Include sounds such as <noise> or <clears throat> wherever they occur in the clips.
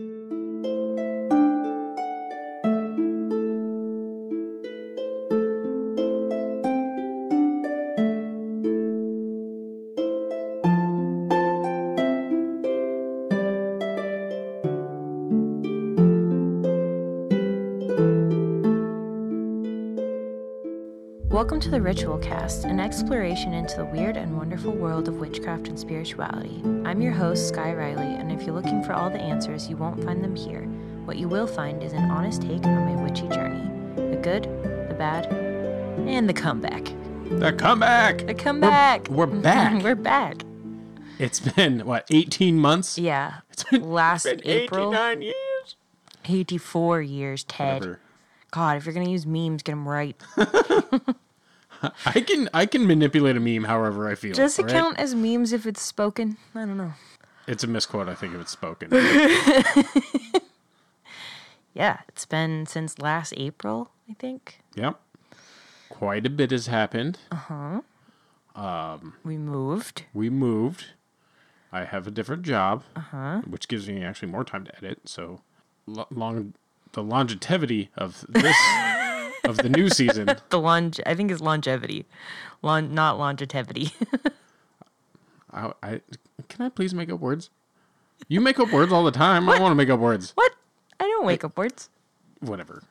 Thank you. Welcome to the Ritual Cast, an exploration into the weird and wonderful world of witchcraft and spirituality. I'm your host, Sky Riley, and if you're looking for all the answers, you won't find them here. What you will find is an honest take on my witchy journey the good, the bad, and the comeback. The comeback. The comeback! We're back. <laughs> We're back. It's been what 18 months. Yeah. It's been, Last been April. 89 years. 84 years, Ted. Whatever. God, if you're going to use memes, get them right. <laughs> I can I can manipulate a meme however I feel. Does it right? count as memes if it's spoken? I don't know. It's a misquote. I think if it's spoken. <laughs> Yeah, it's been since last April, I think. yep. Quite a bit has happened. Uh huh. Um, we moved. We moved. I have a different job, uh-huh. which gives me actually more time to edit. So, long the longevity of this <laughs> of the new season. <laughs> The longe, I think it's longevity, Lon, not longevity. <laughs> I, I can I please make up words? You make up words all the time. I want to make up words. what? I don't wake up words. Whatever.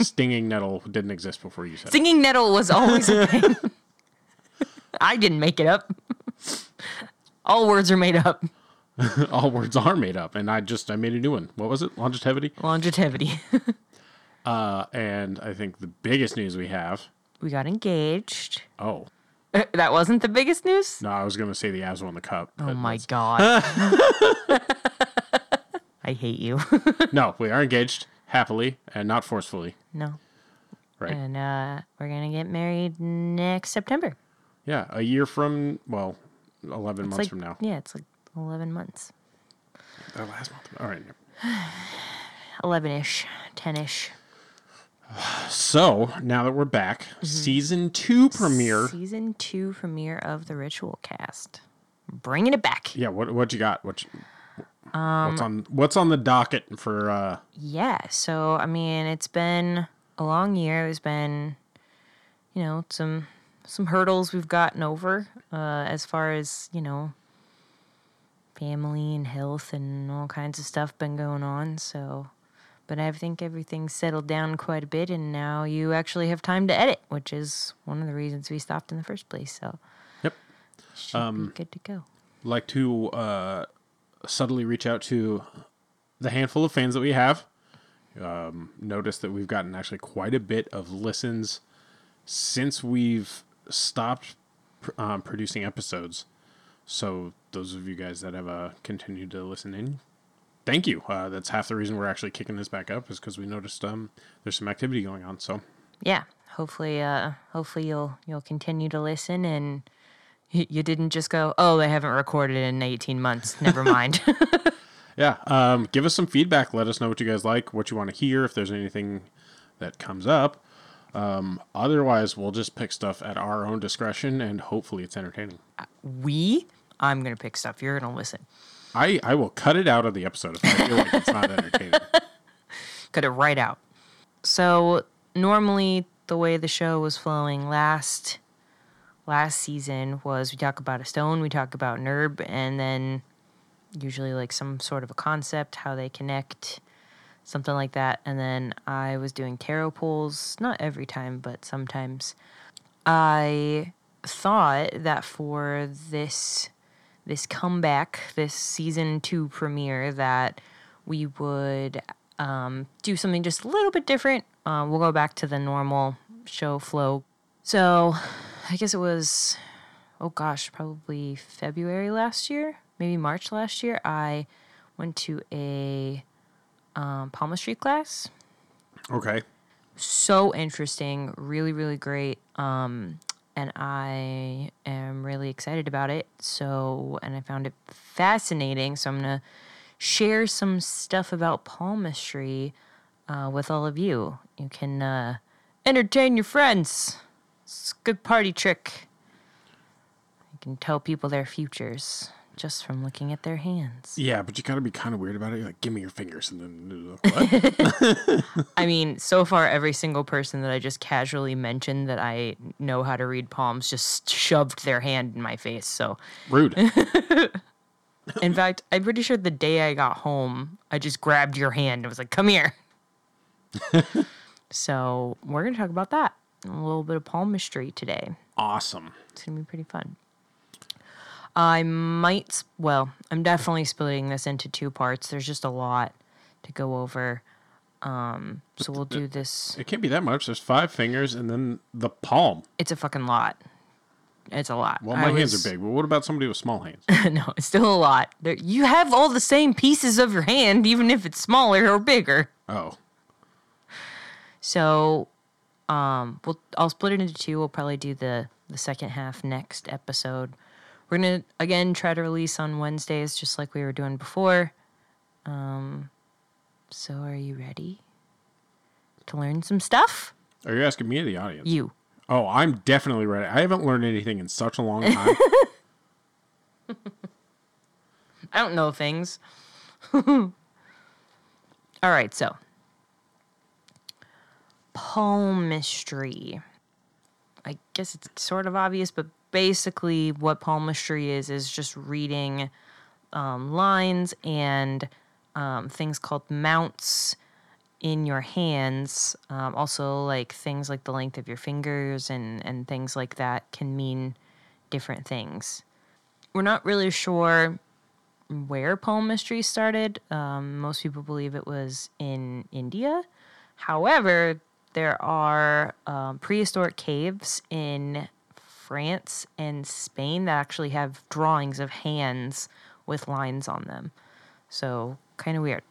Stinging nettle didn't exist before you said it. Singing nettle was always a thing. <laughs> I didn't make it up. All words are made up. All words are made up, and I just I made a new one. What was it? Longevity. Longevity. Uh, and I think the biggest news we have. we got engaged. Oh <laughs> That wasn't the biggest news. no, I was gonna say the Avs won the cup. Oh my that's- god. <laughs> <laughs> I hate you. No, we are engaged happily and not forcefully. no. Right. And uh, we're gonna get married next September. Yeah, a year from well, eleven It's months like from now. yeah, it's like eleven months, Uh, last month. All right. <sighs> eleven ish, ten ish. So now that we're back, Mm-hmm. season two premiere. Season two premiere of the Ritual Cast. Bringing it back. Yeah, what what you got? What you- Um, what's on what's on the docket for uh Yeah. So I mean, it's been a long year. There's been, you know, some some hurdles we've gotten over uh, as far as you know, family and health and all kinds of stuff been going on. So, but I think everything's settled down quite a bit, and now you actually have time to edit, which is one of the reasons we stopped in the first place. So, Yep. should be good to go. like to uh, subtly reach out to the handful of fans that we have. Um, notice that we've gotten actually quite a bit of listens since we've stopped pr- um, producing episodes. So those of you guys that have uh, continued to listen in, thank you. Uh, that's half the reason we're actually kicking this back up is because we noticed um, there's some activity going on. So yeah hopefully uh hopefully you'll you'll continue to listen and you didn't just go oh they haven't recorded in 18 months never mind <laughs> Yeah, um, give us some feedback. Let us know what you guys like, what you want to hear, if there's anything that comes up. Um, otherwise, we'll just pick stuff at our own discretion, and hopefully, it's entertaining. we i'm gonna pick stuff you're gonna listen I I will cut it out of the episode if I feel like it's not entertaining. <laughs> cut it right out. So normally the way the show was flowing last last season was we talk about a stone we talk about nerb and then usually like some sort of a concept how they connect something like that. And then i was doing tarot pulls not every time but sometimes. I thought that for this this comeback this season two premiere that we would um, do something just a little bit different uh, we'll go back to the normal show flow so i guess it was oh gosh probably february last year maybe march last year i went to a um, palmistry class Okay. so interesting, really, really great. Um, and I am really excited about it. So, and I found it fascinating. So, I'm going to share some stuff about palmistry uh, with all of you. You can uh, entertain your friends. It's a good party trick. You can tell people their futures. Just from looking at their hands. Yeah, but you got to be kind of weird about it. You're like, give me your fingers, and then what? <laughs> <laughs> I mean, so far, every single person that I just casually mentioned that I know how to read palms just shoved their hand in my face. So, Rude. <laughs> in fact, I'm pretty sure the day I got home, I just grabbed your hand and was like, come here. so, we're to talk about that. A little bit of palmistry today. awesome. It's to be pretty fun. I might, well, I'm definitely splitting this into two parts. There's just a lot to go over. Um, so we'll do this. It can't be that much. There's five fingers, and then the palm. It's a fucking lot. It's a lot. Well, I my hands was- are big, but what about somebody with small hands? <laughs> no, it's still a lot. There, you have all the same pieces of your hand, even if it's smaller or bigger. Oh, So, um, we'll I'll split it into two. We'll probably do the the second half next episode. We're gonna again try to release on Wednesdays, just like we were doing before. Um, so are you ready to learn some stuff? are you asking me or the audience? You. Oh, I'm definitely ready. I haven't learned anything in such a long time. <laughs> I don't know things. <laughs> All right, so palmistry. I guess it's sort of obvious, but basically, what palmistry is is just reading um, lines and um, things called mounts in your hands. Um, also, like things like the length of your fingers and and things like that can mean different things. We're not really sure where palmistry started. Um, most people believe it was in India. However, there are um, prehistoric caves in France and Spain that actually have drawings of hands with lines on them. So, kind of weird.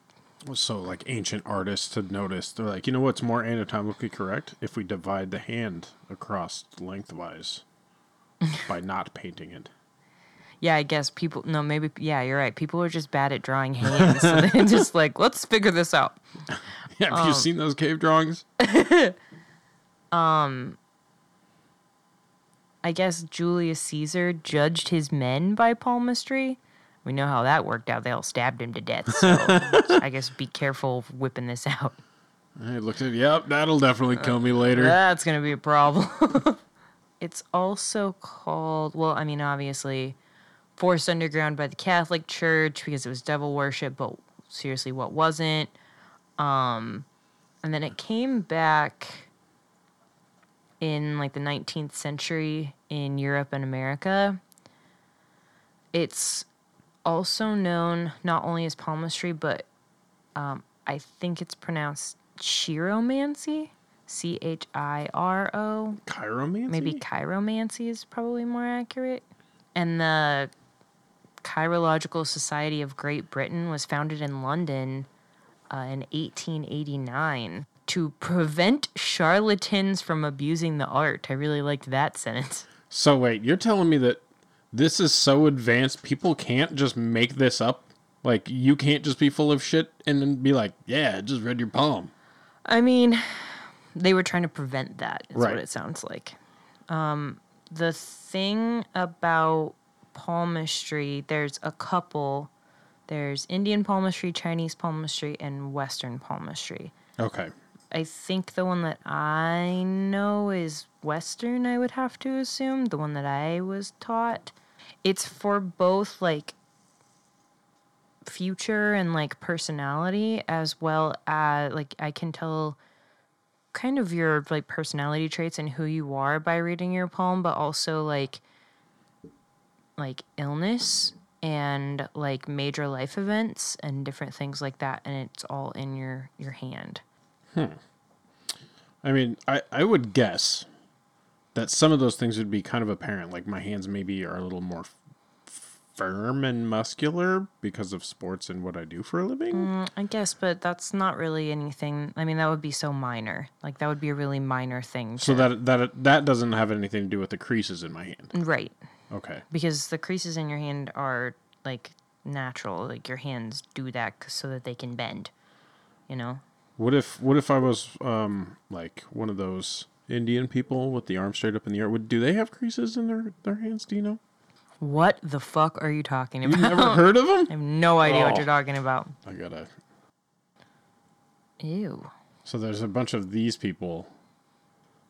so, like ancient artists had noticed, they're like, you know what's more anatomically correct? If we divide the hand across lengthwise <laughs> by not painting it. Yeah, I guess people, no, maybe, yeah, you're right. People are just bad at drawing hands. so they're <laughs> just like, let's figure this out. <laughs> Yeah, have you um. seen those cave drawings? Um, I guess Julius Caesar judged his men by palmistry. We know how that worked out. They all stabbed him to death. So <laughs> I guess be careful whipping this out. I looked at, yep, that'll definitely kill me later. That's going to be a problem. <laughs> it's also called, well, I mean, obviously, forced underground by the Catholic Church because it was devil worship, but seriously, what wasn't? Um, and then it came back in like the 19th century in Europe and America. It's also known not only as palmistry, but um, I think it's pronounced chiromancy. C H I R O. Chiromancy? Maybe chiromancy is probably more accurate. And the Chirological Society of Great Britain was founded in London uh, in 1889 to prevent charlatans from abusing the art. I really liked that sentence. So wait, you're telling me that this is so advanced people can't just make this up? Like you can't just be full of shit and then be like, "Yeah, I just read your poem." I mean, they were trying to prevent that, is Right. what it sounds like. Um, the thing about palmistry, there's a couple. There's Indian palmistry, Chinese palmistry, and Western palmistry. Okay. I think the one that I know is Western, I would have to assume. The one that I was taught. It's for both like future and like personality as well as like I can tell kind of your like personality traits and who you are by reading your palm, but also like like illness and like major life events and different things like that and it's all in your your hand. I mean, I I would guess that some of those things would be kind of apparent. Like my hands maybe are a little more f- firm and muscular because of sports and what I do for a living. Mm, I guess, but that's not really anything. I mean, that would be so minor. Like that would be a really minor thing. So that that that doesn't have anything to do with the creases in my hand. right, Okay. because the creases in your hand are like natural. Like your hands do that so that they can bend. You know. What if what if I was um like one of those Indian people with the arm straight up in the air? Would do they have creases in their their hands? Do you know? What the fuck are you talking about? You've never heard of them? <laughs> I have no idea what Oh. you're talking about. I gotta. Ew. So there's a bunch of these people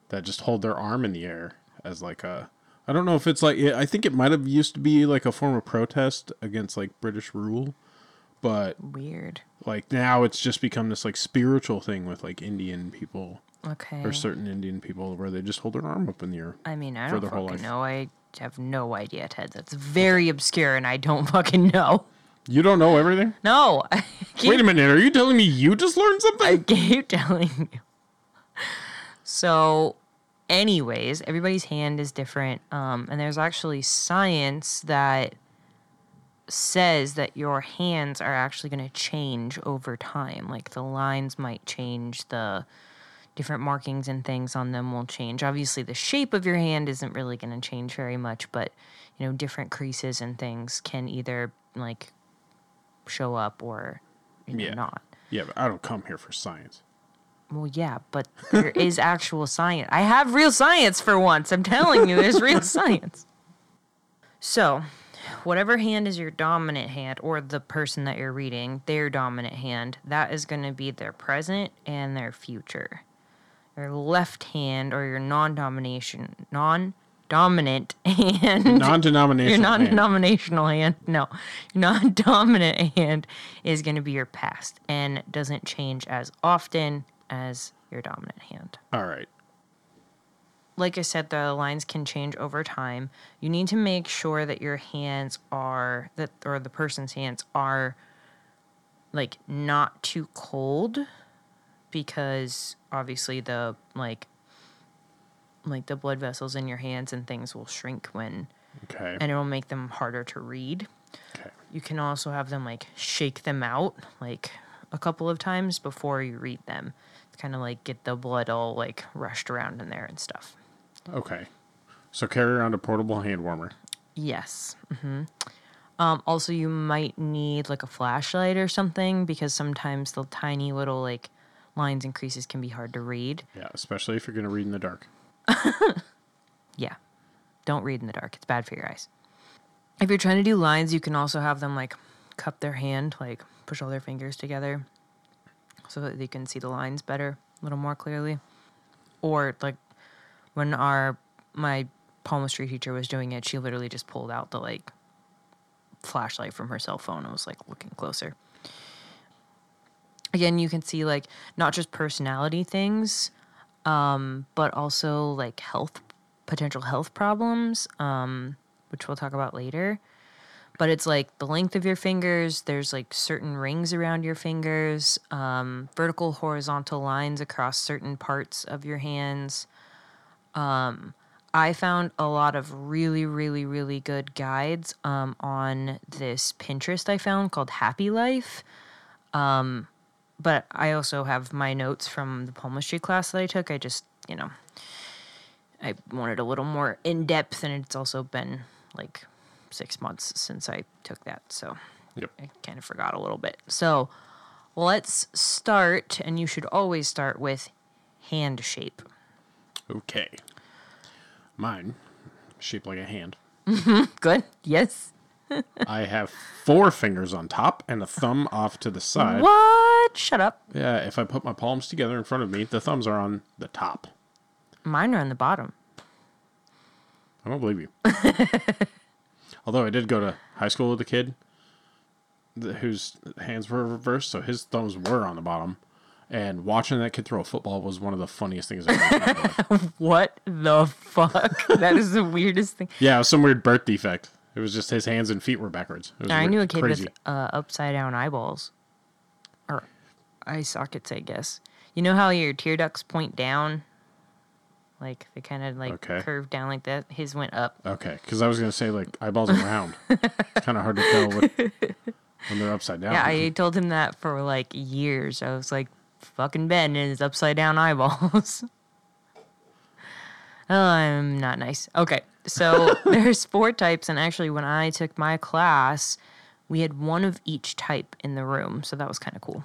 that just hold their arm in the air as like a. I don't know if it's like. I think it might have used to be like a form of protest against like British rule, but Weird. like now it's just become this like spiritual thing with like Indian people Okay. or certain Indian people where they just hold their arm up in the air. I mean, I for don't their whole life. know. I have no idea, Ted. That's very obscure, and I don't <laughs> fucking know. You don't know everything? No. Keep, <laughs> Wait a minute, are you telling me you just learned something? I <laughs> keep telling you. So, anyways, everybody's hand is different, um, and there's actually science that says that your hands are actually going to change over time. Like the lines might change, the different markings and things on them will change. Obviously, the shape of your hand isn't really going to change very much, but you know, different creases and things can either like show up or you know, Yeah. not. yeah, but I don't come here for science. Well, yeah, but there is actual science. I have real science for once. I'm telling you, there's real <laughs> science. So, whatever hand is your dominant hand, or the person that you're reading, their dominant hand, that is going to be their present and their future. Your left hand, or your non-domination, non-dominant <laughs> hand, Non-denominational. your hand. non-denominational hand, no, non-dominant hand is going to be your past and doesn't change as often as your dominant hand. All right. Like I said, the lines can change over time. You need to make sure that your hands are that or the person's hands are like not too cold because obviously the like like the blood vessels in your hands and things will shrink when Okay. and it will make them harder to read. okay. You can also have them like shake them out like a couple of times before you read them. Kind of like get the blood all like rushed around in there and stuff. Okay. So carry around a portable hand warmer. Yes. hmm Um, also, you might need like a flashlight or something because sometimes the tiny little like lines and creases can be hard to read. Yeah, especially if you're going to read in the dark. <laughs> Yeah. Don't read in the dark. It's bad for your eyes. If you're trying to do lines, you can also have them like cup their hand, like push all their fingers together so that they can see the lines better, a little more clearly. Or like when our my palmistry teacher was doing it, she literally just pulled out the like flashlight from her cell phone and was like looking closer. Again, you can see like not just personality things, um, but also like health potential health problems, um, which we'll talk about later. But it's like the length of your fingers, there's like certain rings around your fingers, um, vertical, horizontal lines across certain parts of your hands. Um, I found a lot of really, really, really good guides um, on this Pinterest I found called Happy Life but I also have my notes from the palmistry class that I took. I just, you know, I wanted a little more in depth, and it's also been like six months since I took that, so Yep. I kind of forgot a little bit. So let's start, and you should always start with hand shape. Okay. Mine, shaped like a hand. Mm-hmm. Good. Yes. <laughs> I have four fingers on top and a thumb off to the side. What? Shut up. Yeah, if I put my palms together in front of me, the thumbs are on the top. Mine are on the bottom. I don't believe you. <laughs> Although I did go to high school with a kid whose hands were reversed, so his thumbs were on the bottom. And watching that kid throw a football was one of the funniest things I've ever seen. in my life. <laughs> What the fuck? <laughs> that is the weirdest thing. Yeah, it was some weird birth defect. It was just his hands and feet were backwards. I weird- knew a kid crazy. with uh, upside down eyeballs, or eye sockets, I guess. You know how your tear ducts point down, like they kind of like Okay. curve down like that. His went up. Okay, because I was gonna say like eyeballs are round. it's kind of hard to tell with, when they're upside down. <laughs> Yeah, I told him that for like years. I was like, "Fucking Ben and his upside down eyeballs." oh, <laughs> I'm um, not nice. Okay, so <laughs> there's four types, and actually, when I took my class, we had one of each type in the room, so that was kind of cool.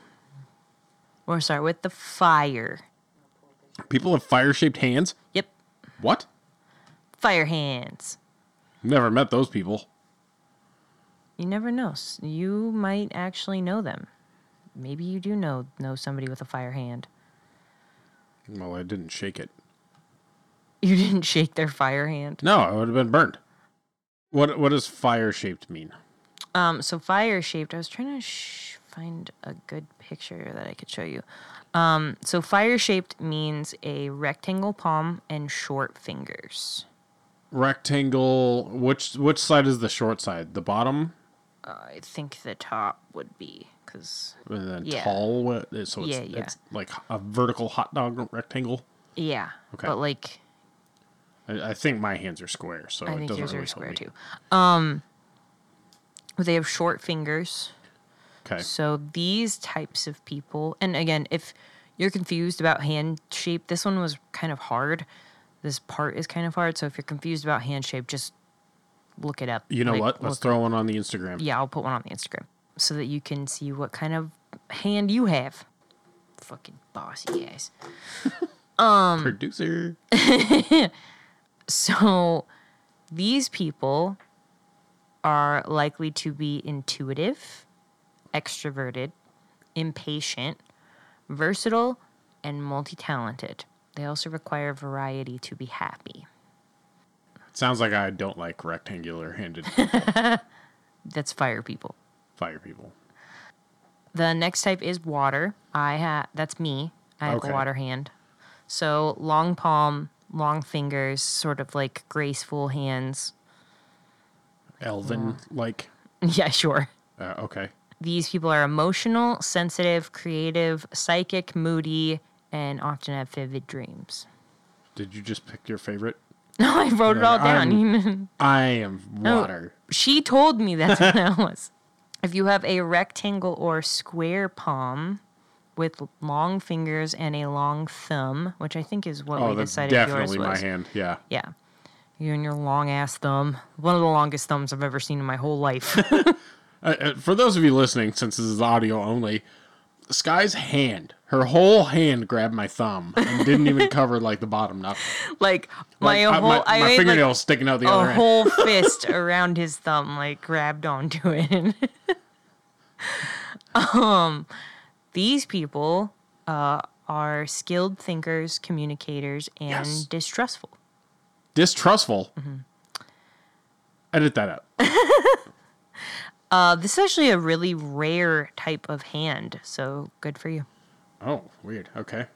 We'll start with the fire. People have fire-shaped hands. Yep, What? fire hands. Never met those people. you never know. You might actually know them. Maybe you do know know somebody with a fire hand. Well, I didn't shake it. You didn't shake their fire hand. No, I would have been burned. What What does fire shaped mean? Um, so fire shaped. I was trying to sh- find a good picture that I could show you. Um, so fire shaped means a rectangle palm and short fingers. Rectangle. Which Which side is the short side? The bottom, I think the top would be because Yeah. tall. So it's, Yeah, yeah. it's like a vertical hot dog rectangle. yeah, Okay. but like I, I think my hands are square, so I it think doesn't yours really are square too. Um, they have short fingers. Okay. So these types of people, and again, if you're confused about hand shape, this one was kind of hard. This part is kind of hard. So if you're confused about hand shape, just look it up. You know Like, what? Let's throw one on the Instagram. Yeah, I'll put one on the Instagram so that you can see what kind of hand you have. Fucking bossy ass. <laughs> Um, Producer. <laughs> So these people are likely to be intuitive, extroverted, impatient, versatile, and multi talented. They also require variety to be happy. Sounds like I don't like rectangular handed <laughs> people. That's fire people. Fire people. The next type is water. I have that's me. I have Okay. a water hand. So long palm, long fingers, sort of like graceful hands. Elven like. <laughs> Yeah, sure. Uh, okay. These people are emotional, sensitive, creative, psychic, moody, and often have vivid dreams. Did you just pick your favorite? <laughs> No, I wrote it all I'm- down. <laughs> I am water. she told me that's what that was. If you have a rectangle or square palm with long fingers and a long thumb, which I think is what Oh, we that's decided definitely yours my hand. Yeah. Yeah. You and your long ass thumb. One of the longest thumbs I've ever seen in my whole life. <laughs> Uh, uh, for those of you listening, since this is audio only, Sky's hand, her whole hand grabbed my thumb and didn't even <laughs> cover like the bottom knuckle. like my Like, whole my, I my made like fingernail sticking out the other end. whole <laughs> fist around his thumb, like grabbed onto it. <laughs> um, these people uh, are skilled thinkers, communicators, and Yes. distrustful. Distrustful. Mm-hmm. Edit that out. Uh, this is actually a really rare type of hand, so good for you. Oh, weird. Okay.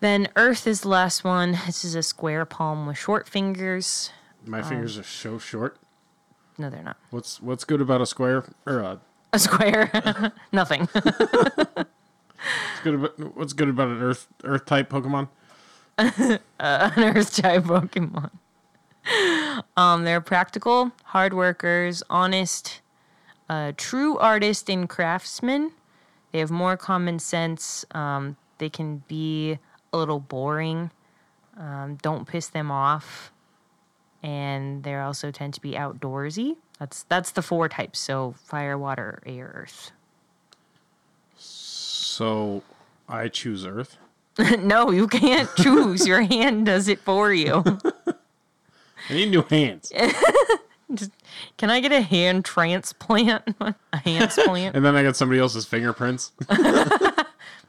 Then Earth is the last one. This is a square palm with short fingers. My Um, fingers are so short. No, they're not. What's what's good about a square or a A square. <laughs> Nothing. what's <laughs> good about what's good about an earth earth type Pokemon? <laughs> an Earth type Pokemon. Um, they're practical, hard workers, honest, uh, true artist and craftsmen. They have more common sense. Um, they can be a little boring. Um, don't piss them off, and they also tend to be outdoorsy. That's that's the four types. So fire, water, air, earth. So I choose Earth. <laughs> no, you can't choose. Your hand does it for you. <laughs> I need new hands. <laughs> Can I get a hand transplant? <laughs> a hand plant? <laughs> and then I got somebody else's fingerprints.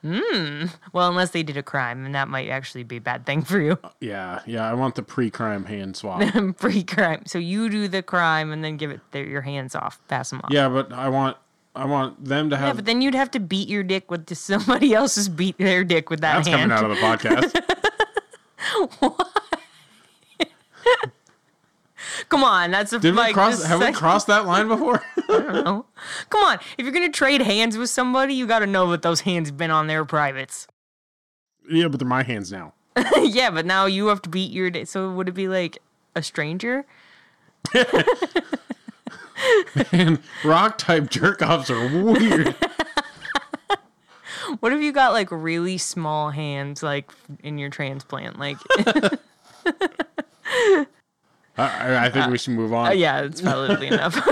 Hmm. well, unless they did a crime, and that might actually be a bad thing for you. yeah, yeah. I want the pre-crime hand swap. Pre crime. So you do the crime and then give it their, your hands off, pass them off. yeah, but I want I want them to have. Yeah, but then you'd have to beat your dick with somebody else's beat their dick with that that's hand. coming out of the podcast. Come on, that's a Did like we cross? Have we crossed that line before? <laughs> Come on, if you're gonna trade hands with somebody, you got to know that those hands been on their privates. yeah, but they're my hands now. <laughs> yeah, but now you have to beat your. di- So would it be like a stranger? <laughs> Man, rock type jerk offs are weird. What if you got like really small hands, like in your transplant? Like, I- I, think we should move on. Uh, yeah, it's probably enough. <laughs>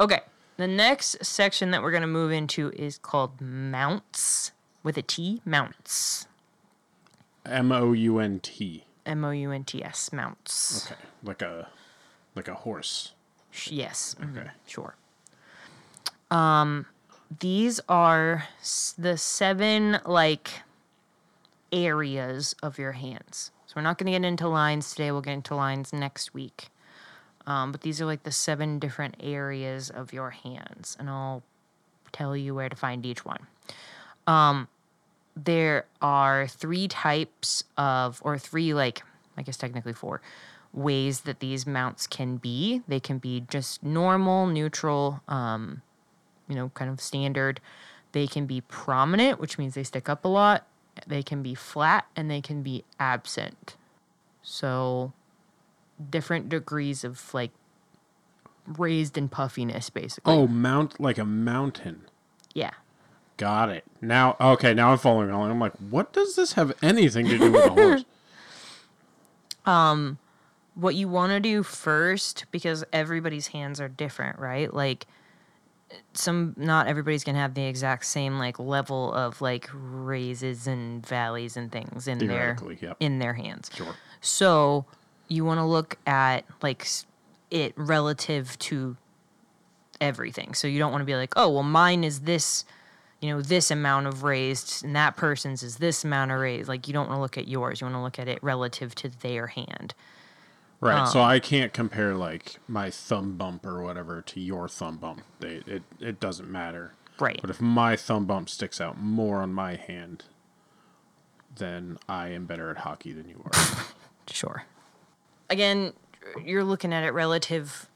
okay, the next section that we're gonna move into is called mounts with a T. Mounts. M O U N T. M O U N T S. Mounts. Okay, like a like a horse. Yes. mhm, Okay. Sure. Um, these are the seven like areas of your hands. So we're not going to get into lines today. We'll get into lines next week. Um, but these are like the seven different areas of your hands, and I'll tell you where to find each one. Um, there are three types of, or three like, I guess technically four ways that these mounts can be. They can be just normal, neutral, um, you know, kind of standard. They can be prominent, which means they stick up a lot. They can be flat and they can be absent. So, different degrees of like raised and puffiness, basically. Oh, mount like a mountain. Yeah. Got it. Now, okay, now I'm following along. I'm like, what does this have anything to do with a horse? <laughs> Um, what you want to do first because everybody's hands are different right like some not everybody's gonna have the exact same like level of like raises and valleys and things in their yep. in their hands. Sure. so you want to look at like it relative to everything. So you don't want to be like oh well mine is this you know this amount of raised and that person's is this amount of raised. Like you don't want to look at yours. You want to look at it relative to their hand Right. so I can't compare like my thumb bump or whatever to your thumb bump. They, it it doesn't matter. Right. But if my thumb bump sticks out more on my hand, then I am better at hockey than you are. <laughs> Sure. Again, you're looking at it relative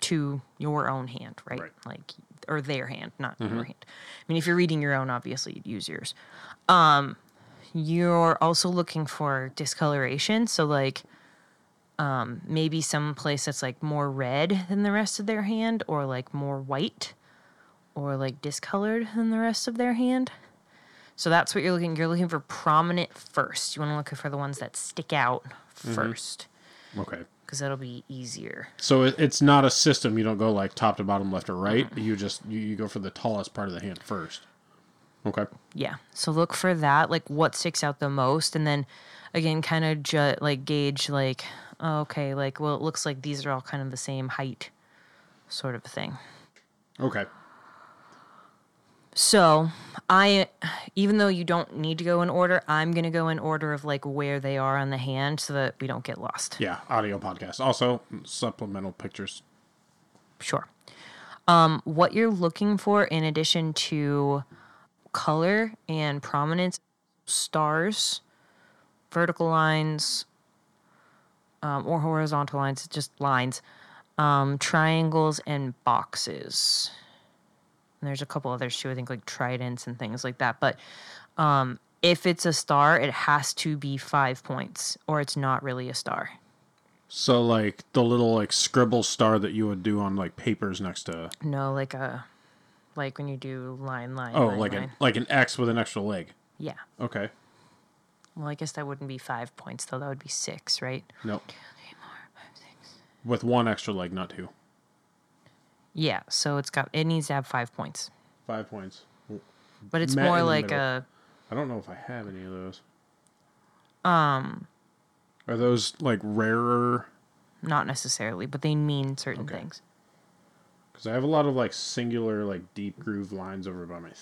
to your own hand, right? Right. Like, or their hand, not your hand. I mean, if you're reading your own, obviously you'd use yours. Um, you're also looking for discoloration. So, like, um, maybe some place that's like more red than the rest of their hand, or like more white, or like discolored than the rest of their hand. So that's what you're looking. You're looking for prominent first. You want to look for the ones that stick out first, okay. because that'll be easier. So it, it's not a system. You don't go like top to bottom, left or right. You just you, you go for the tallest part of the hand first. Okay. Yeah. So look for that, like what sticks out the most, and then again, kind of ju- like gauge, like oh, okay, like well, it looks like these are all kind of the same height, sort of thing. Okay. So I, even though you don't need to go in order, I'm gonna go in order of like where they are on the hand, so that we don't get lost. Yeah. Audio podcast. Also supplemental pictures. Sure. Um, what you're looking for in addition to color and prominence, stars, vertical lines, um, or horizontal lines, just lines, um, triangles, and boxes. And there's a couple others too, I think like tridents and things like that. But um, if it's a star, it has to be five points, or it's not really a star. So like the little like scribble star that you would do on like papers next to No, like a like when you do line line. oh line, like line. an like an X with an extra leg. Yeah. Okay. Well, I guess that wouldn't be five points though. That would be six, right? Nope. With one extra leg, not two. Yeah. So it's got it needs to have five points, Five points. but it's Met more like a I don't know if I have any of those. Um. Are those like rarer? not necessarily, but they mean certain Okay. things. Because I have a lot of like singular, like deep groove lines over by my. Th-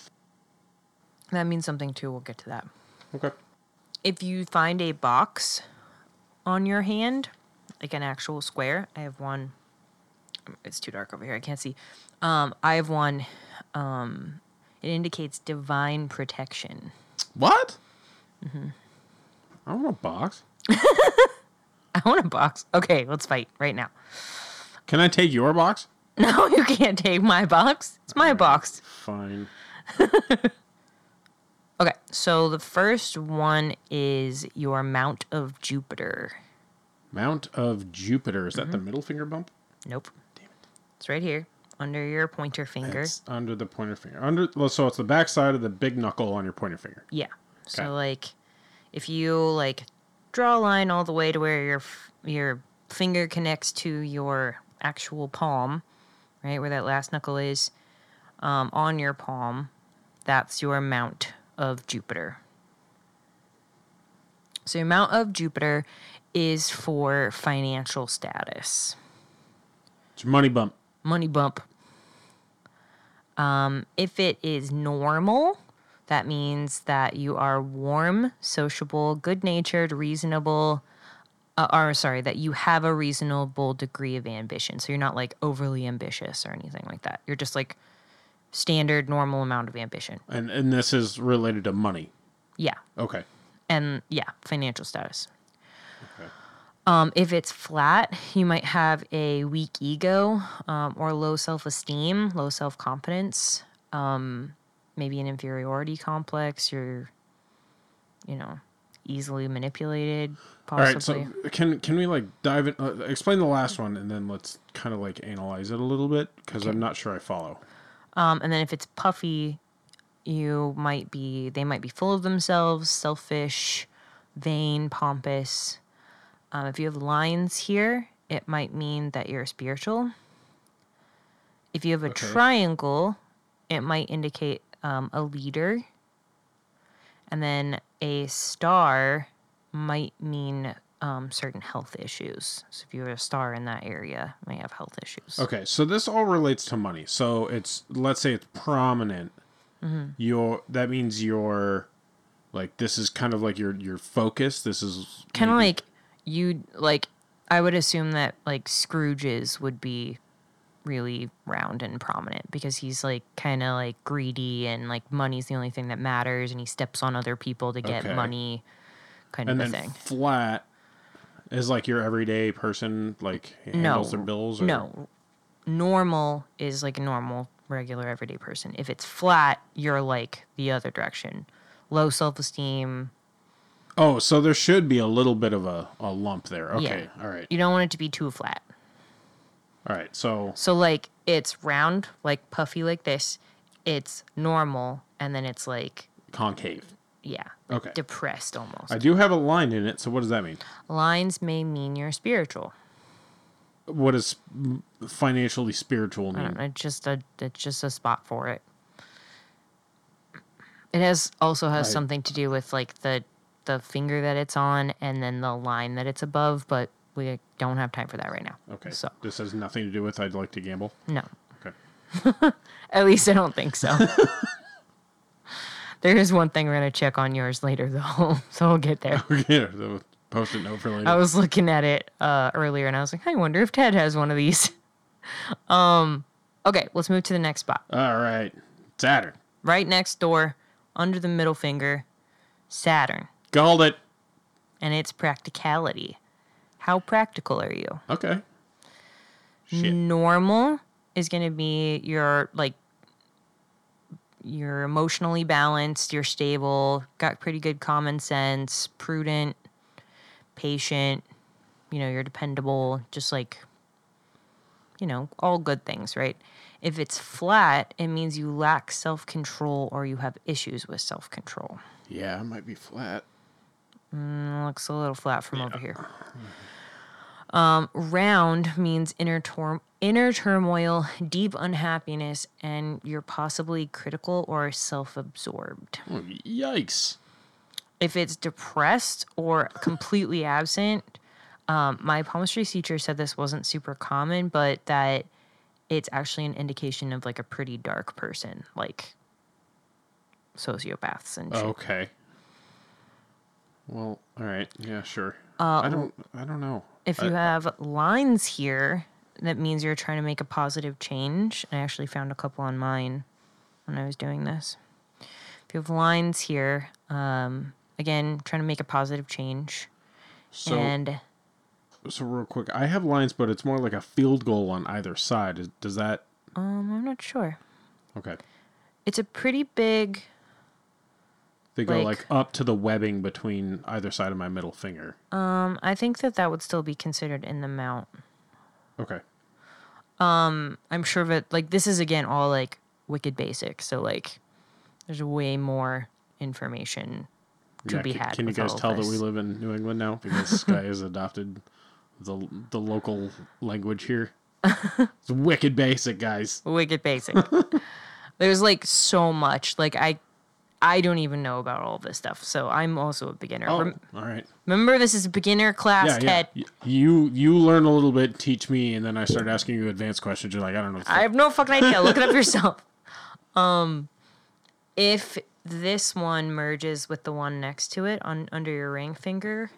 That means something too. We'll get to that. okay. If you find a box on your hand, like an actual square, I have one. It's too dark over here. I can't see. Um, I have one. Um, it indicates divine protection. What? I want a box. <laughs> I want a box. Okay, let's fight right now. Can I take your box? <laughs> No, you can't take my box. It's my box. Fine. <laughs> Okay, so the first one is your Mount of Jupiter. Mount of Jupiter. Is that the middle finger bump? Nope. It's right here under your pointer finger. It's under the pointer finger. Under so it's the back side of the big knuckle on your pointer finger. Yeah. Okay. So like if you like draw a line all the way to where your your finger connects to your actual palm, right where that last knuckle is, um, on your palm, that's your Mount of Jupiter. So your Mount of Jupiter is for financial status. It's your money bump. money bump. Um, if it is normal, that means that you are warm, sociable, good natured, reasonable, uh, or sorry, that you have a reasonable degree of ambition. So you're not like overly ambitious or anything like that. You're just like standard, normal amount of ambition. And and this is related to money. Yeah. Okay. And yeah, financial status. Okay. Um, if it's flat, you might have a weak ego um, or low self esteem, low self confidence, um, maybe an inferiority complex. You're, you know, easily manipulated, All right. So can can we like dive in? Uh, explain the last one, and then let's kind of like analyze it a little bit because I'm not sure I follow. Um, and then if it's puffy, you might be, they might be full of themselves, selfish, vain, pompous. Um, if you have lines here, it might mean that you're spiritual. If you have a Okay. triangle, it might indicate um, a leader. And then a star might mean um, certain health issues. So if you're a star in that area, you may have health issues. Okay, so this all relates to money. So it's let's say it's prominent. Mm-hmm. Your that means your like this is kind of like your your focus. This is kind of like you like i would assume that like scrooge's would be really round and prominent because he's like kind of like greedy and like money's the only thing that matters and he steps on other people to get Okay. money kind and of a then thing flat is like your everyday person like handles their bills. Or, no normal is like a normal regular everyday person if it's flat you're like the other direction low self-esteem Oh, so there should be a little bit of a, a lump there. Okay, all right, you don't want it to be too flat all right. So So like it's round, like puffy like this. It's normal, and then it's like concave. yeah, Okay. depressed almost. I do have a line in it. So what does that mean? Lines may mean you're spiritual. What does financially spiritual mean? know, It's just a it's just a spot for it. It has also has I- something to do with like the the finger that it's on, and then the line that it's above. But we don't have time for that right now. Okay. So this has nothing to do with I'd like to gamble. no, Okay. <laughs> at least I don't think so. <laughs> there is one thing we're gonna check on yours later <laughs> though, so we'll get there. <laughs> yeah, the post-it note for later. I was looking at it uh, earlier and I was like, I wonder if Ted has one of these. <laughs> um, okay, let's move to the next spot. All right, Saturn. Right next door, under the middle finger, Saturn, Called it. and its practicality. How practical are you? Okay. Shit. Normal is going to be your like you're emotionally balanced, you're stable, got pretty good common sense, prudent, patient, you know, you're dependable, just like you know, all good things, right? If it's flat, it means you lack self-control or you have issues with self-control. Yeah, it might be flat. Mm, looks a little flat from over here. Um, round means inner tor- inner turmoil, deep unhappiness, and you're possibly critical or self-absorbed. Oh, yikes. If it's depressed or completely absent, um, my palmistry teacher said this wasn't super common, but that it's actually an indication of like a pretty dark person, like sociopaths and shit. Okay. Well, all right. Yeah, sure. Uh, I don't. I don't know. If you have lines here, that means you're trying to make a positive change. I actually found a couple on mine when I was doing this. If you have lines here, um, again, trying to make a positive change. so and so real quick, I have lines, but it's more like a field goal on either side. Is, does that? um, I'm not sure. Okay. It's a pretty big. They go Like- like up to the webbing between either side of my middle finger. Um, I think that that would still be considered in the mount. Okay. Um, I'm sure that like this is again all like wicked basic. So like, there's way more information to Yeah, be ca- had. Can you guys tell that we live in New England now because <laughs> Sky has adopted the the local language here? It's wicked basic, guys. wicked basic. <laughs> There's like so much. Like I I don't even know about all this stuff, so I'm also a beginner. Oh, Rem- all right. remember, this is a beginner class, Yeah, Ted. yeah. You you learn a little bit, teach me, and then I start asking you advanced questions. You're like, I don't know. I have no fucking idea. Look it up yourself. <laughs> Um, if this one merges with the one next to it on under your ring finger,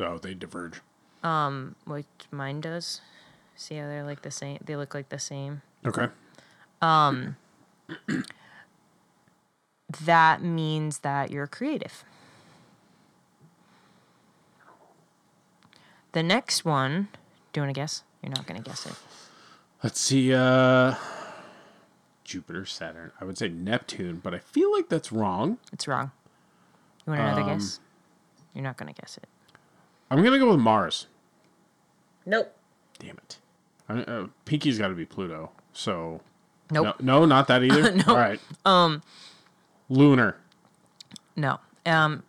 Oh, they diverge. Um, which mine does. See how they're like the same? They look like the same. Okay. That means that you're creative. The next one, do you want to guess? You're not going to guess it. Let's see. Uh, Jupiter, Saturn. I would say Neptune, but I feel like that's wrong. It's wrong. You want another Um, guess? You're not going to guess it. I'm gonna go with Mars. Nope. Damn it. I, uh, Pinky's got to be Pluto. So Nope. no, no, not that either. <laughs> No. All right. Um, lunar. No. Um,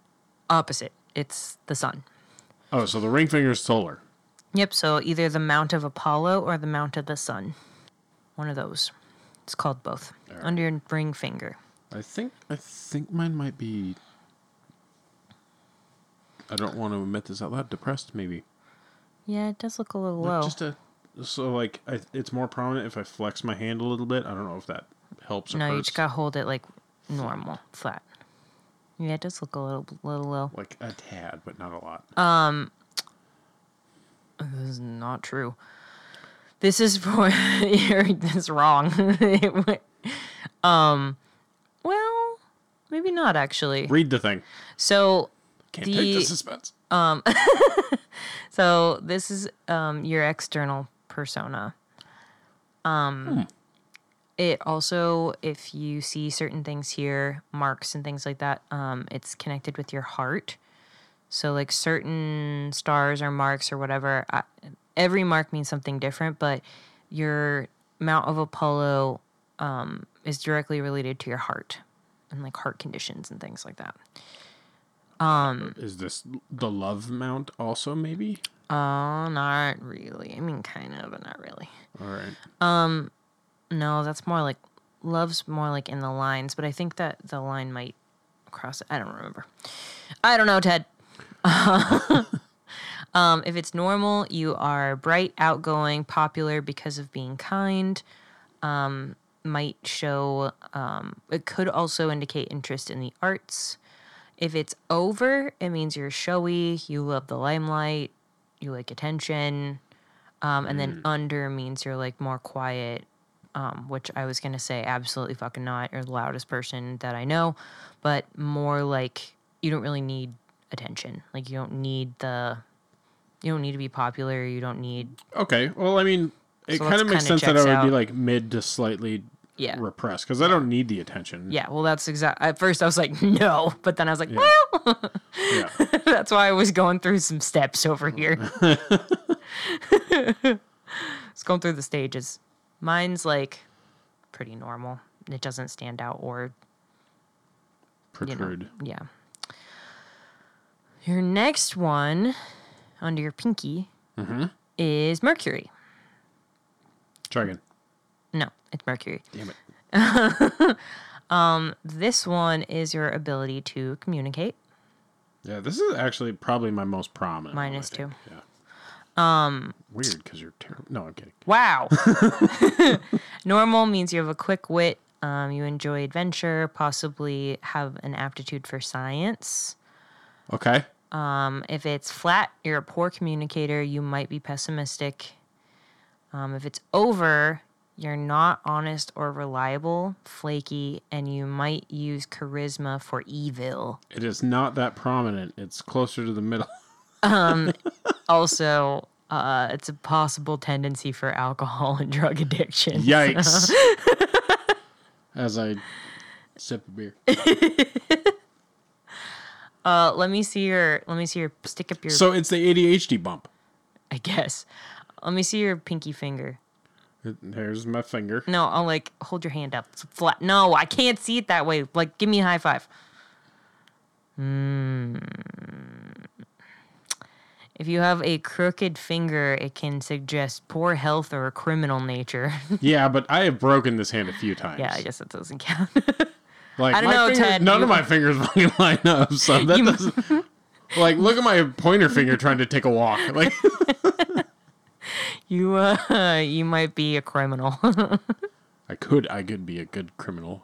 opposite. It's the sun. Oh, so the ring finger is solar. Yep. So either the mount of Apollo or the mount of the sun. One of those. It's called both. Under your ring finger. I think I think mine might be. I don't want to admit this out loud. Depressed, maybe. Yeah, it does look a little Like, low. Just a so like I, it's more prominent if I flex my hand a little bit. I don't know if that helps. Or no, you just gotta hold it like normal, flat. Yeah, it does look a little, little low. like a tad, but not a lot. Um, This is not true. This is <laughs> for you're this wrong. It <laughs> um, well, maybe not actually. Read the thing. So Can't take the the- suspense. <laughs> So this is um, your external persona. Um, It also, if you see certain things here, marks and things like that, um, it's connected with your heart. So like certain stars or marks or whatever, I, every mark means something different, but your Mount of Apollo um, is directly related to your heart and like heart conditions and things like that. Is this the love mount also? Maybe. Oh, not really. I mean, kind of, but not really. All right. No, that's more like love's more like in the lines, but I think that the line might cross it. I don't remember. I don't know, Ted. <laughs> um, if it's normal, you are bright, outgoing, popular because of being kind. Um, might show. Um, it could also indicate interest in the arts. If it's over, it means you're showy. You love the limelight. You like attention. Um, and then under means you're like more quiet, um, which I was gonna say absolutely fucking not. You're the loudest person that I know, but more like you don't really need attention. Like you don't need the, you don't need to be popular. You don't need Okay. Well, I mean, it So kind of makes sense that I would be like mid to slightly yeah repressed because I don't need the attention. yeah. Well, that's exact. At first, I was like <laughs> no, but then I was like, Yeah. well, <laughs> Yeah. <laughs> that's why I was going through some steps over here. It's going through the stages. Mine's like pretty normal. It doesn't stand out or you know, yeah. Your next one under your pinky Mm-hmm. is Mercury. Try again. No, it's Mercury. Damn it. <laughs> This one is your ability to communicate. Yeah, this is actually probably my most prominent. Mine is too. Yeah. Um. Weird because you're terrible. No, I'm kidding. Wow. <laughs> <laughs> Normal means you have a quick wit. Um, you enjoy adventure, possibly have an aptitude for science. Okay. Um, if it's flat, you're a poor communicator. You might be pessimistic. Um, if it's over, you're not honest or reliable, flaky, and you might use charisma for evil. It is not that prominent. It's closer to the middle. <laughs> <laughs> Also, uh, it's a possible tendency for alcohol and drug addiction. Yikes. <laughs> As I sip a beer. <laughs> Uh, let me see your. Let me see your. Stick up your. So it's the ADHD bump. I guess. Let me see your pinky finger. There's my finger. No, I'll like hold your hand up. It's flat. No, I can't see it that way. Like, give me a high five. Hmm. If you have a crooked finger, it can suggest poor health or a criminal nature. <laughs> Yeah, but I have broken this hand a few times. yeah, I guess that doesn't count. <laughs> Like I don't know, finger- Ted, None you- of my fingers <laughs> fucking line up, so that You- doesn't. Like, look at my pointer finger trying to take a walk. Like, You uh, you might be a criminal. I could, I could be a good criminal.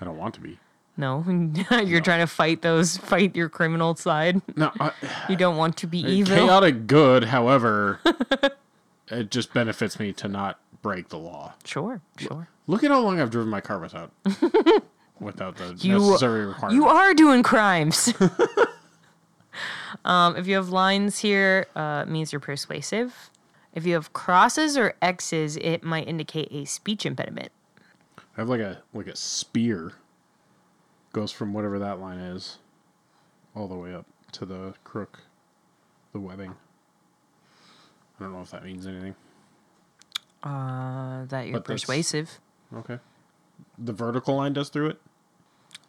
I don't want to be. No, <laughs> you're trying to fight those fight your criminal side. No, I, You don't want to be evil. chaotic good. However, <laughs> it just benefits me to not break the law. Sure, sure. Look at how long I've driven my car without, <laughs> without the You necessary requirements. you are doing crimes. um, if you have lines here, uh, it means you're persuasive. If you have crosses or X's, it might indicate a speech impediment. I have like a like a spear. Goes from whatever that line is, all the way up to the crook, the webbing. I don't know if that means anything. Uh, that you're But that's- persuasive. Okay. The vertical line does through it.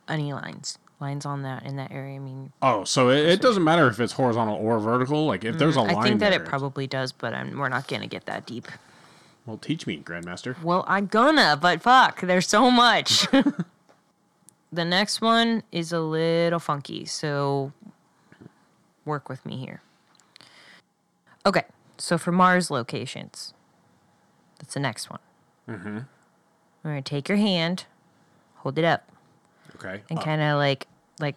Any lines, lines on that in that area. I mean, Oh, so it, it doesn't matter if it's horizontal or vertical. Like if there's a line, Mm, I think that there, it probably does, but i we're not gonna get that deep. Well, teach me, Grandmaster. Well, I'm gonna, but fuck, there's so much. <laughs> <laughs> the next one is a little funky, so work with me here. Okay, so for Mars locations, that's the next one. Mm-hmm. We're gonna take your hand, hold it up, Okay. and Uh, kind of like like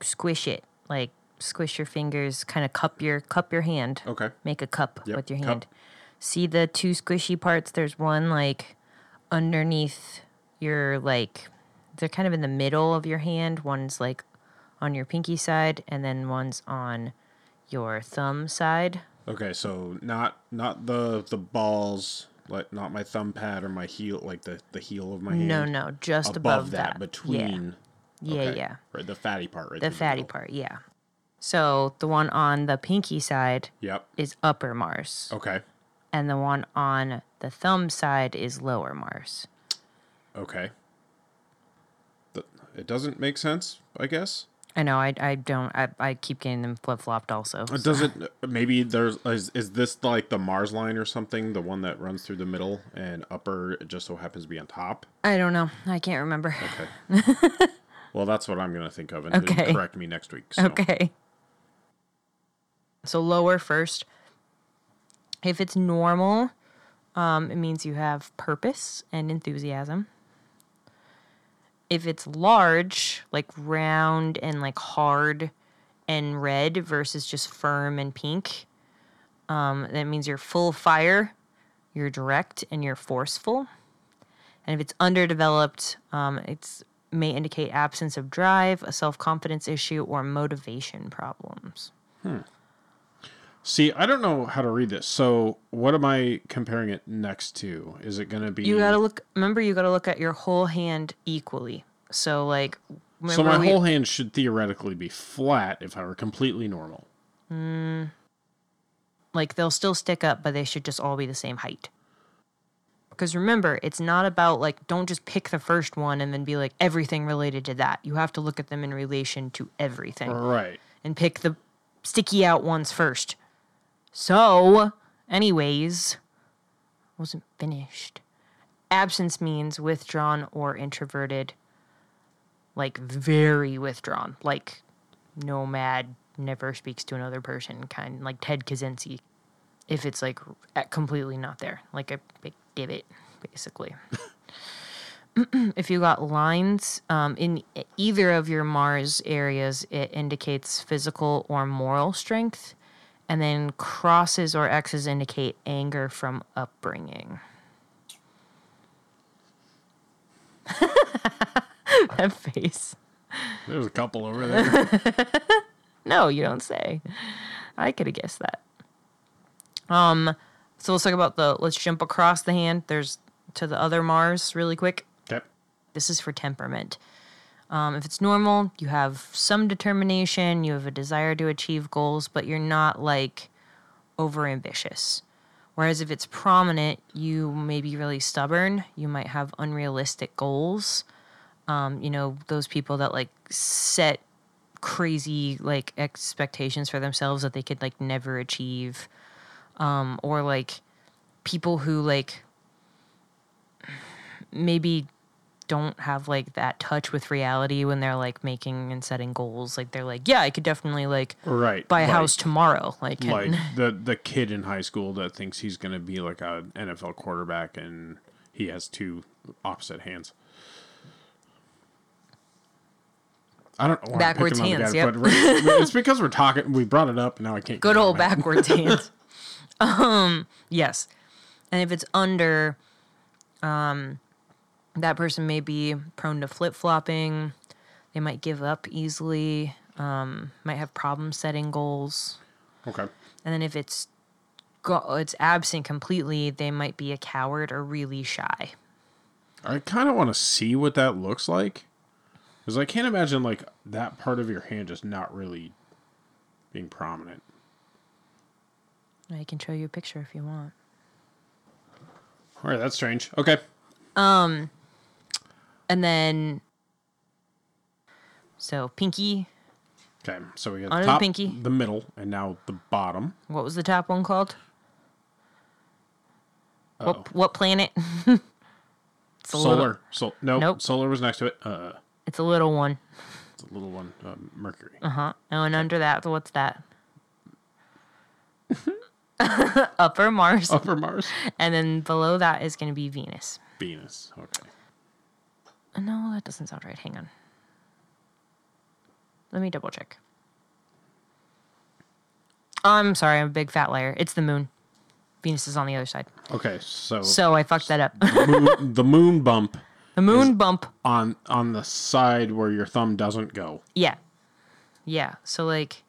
squish it, like squish your fingers, kind of cup your cup your hand. okay. Make a cup Yep, with your hand. cup. hand. See the two squishy parts? There's one like underneath your like they're kind of in the middle of your hand. One's like on your pinky side and then one's on your thumb side. Okay. So not not the the balls, like not my thumb pad or my heel, like the the heel of my hand. No, no, just above, above, that, Yeah. between. Yeah, okay, yeah. Right, the fatty part, right. The fatty middle. part, yeah. So the one on the pinky side Yep. is upper Mars, Okay. and the one on the thumb side is lower Mars. Okay. It doesn't make sense, I guess. I know, I, I don't, I, I keep getting them flip flopped also. It doesn't. Maybe there's is, is this like the Mars line or something? The one that runs through the middle and upper it just so happens to be on top. I don't know. I can't remember. Okay. <laughs> well, that's what I'm gonna think of, and Okay. correct me next week. So. Okay. So lower first. If it's normal, um, it means you have purpose and enthusiasm. If it's large, like round and like hard and red versus just firm and pink, um, that means you're full fire, you're direct, and you're forceful. And if it's underdeveloped, um, it's may indicate absence of drive, a self confidence issue, or motivation problems. See, I don't know how to read this. So, what am I comparing it next to? Is it gonna be? You gotta look. Remember, you gotta look at your whole hand equally. So, like, So my we- whole hand should theoretically be flat if I were completely normal. Hmm. like they'll still stick up, but they should just all be the same height. Because remember, it's not about like don't just pick the first one and then be like everything related to that. You have to look at them in relation to everything Right. and pick the sticky out ones first. So, anyways, wasn't finished. Absence means withdrawn or introverted, like very withdrawn, like nomad, never speaks to another person, kind like Ted Kaczynski. If it's like completely not there, like a big divot, basically. <clears throat> if you got lines um, in either of your Mars areas, it indicates physical or moral strength. And then crosses or X's indicate anger from upbringing. <laughs> that face. There's a couple over there. <laughs> <laughs> No, you don't say. I could have guessed that. Um, so let's talk about the. Let's jump across the hand. There's to the other Mars really quick. okay. This is for temperament. Um, if it's normal, you have some determination, you have a desire to achieve goals, but you're not like over ambitious. Whereas if it's prominent, you may be really stubborn. You might have unrealistic goals. Um, you know, those people that like set crazy like expectations for themselves that they could like never achieve. Um, or like people who like maybe don't have like that touch with reality when they're like making and setting goals. Like they're like, yeah, I could definitely like Right. buy a like- house tomorrow. Like, and- <laughs> the the kid in high school that thinks he's going to be like a NFL quarterback and he has two opposite hands. I don't know. Backwards on the hands, guy, yep. but it's because we're talking. We brought it up, and now I can't. good it old back. backwards <laughs> hands. Um, yes, and if it's under, um, that person may be prone to flip flopping. They might give up easily. Um, might have problems setting goals. Okay. And then if it's go- it's absent completely, they might be a coward or really shy. I kind of want to see what that looks like, because I can't imagine like that part of your hand just not really being prominent. I can show you a picture if you want. All right, that's strange. Okay. And then, so pinky. Okay, so we got Under the the top, pinky. the middle, and now the bottom. What was the top one called? Uh-oh. What what planet? <laughs> it's a Solar. Little, Sol- no, Nope. solar was next to it. Uh, it's a little one. it's a little one. Uh, Mercury. Uh huh. Oh, and under that, so what's that? <laughs> <laughs> Upper Mars, Upper Mars. and then below that is going to be Venus. Venus. Okay. No, that doesn't sound right. Hang on. Let me double check. I'm sorry, I'm a big fat liar. It's the moon. Venus is on the other side. Okay, so, So I fucked that up. moon, <laughs> the moon bump the moon bump. on on the side where your thumb doesn't go. Yeah. Yeah. So like,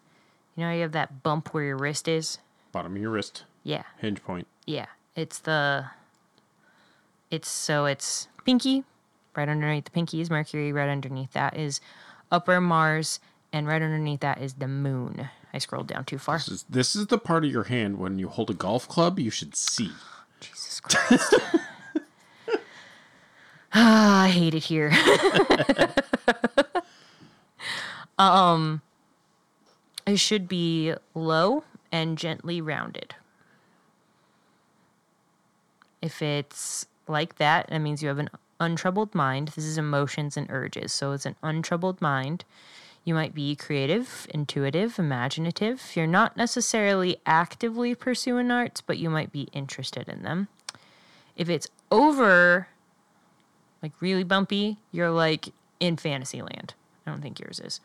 you know, you have that bump where your wrist is. Bottom of your wrist, Yeah. hinge point. Yeah. It's the. It's so it's pinky. Right underneath the pinky is Mercury. Right underneath that is upper Mars, and right underneath that is the moon. I scrolled down too far. This is, this is the part of your hand when you hold a golf club you should see. Jesus Christ. <laughs> Ah, I hate it here. <laughs> um, it should be low and gently rounded. If it's like that, that means you have an untroubled mind. This is emotions and urges. So it's an untroubled mind. You might be creative, intuitive, imaginative. You're not necessarily actively pursuing arts, but you might be interested in them. If it's over, like really bumpy, you're like in fantasy land. I don't think yours is.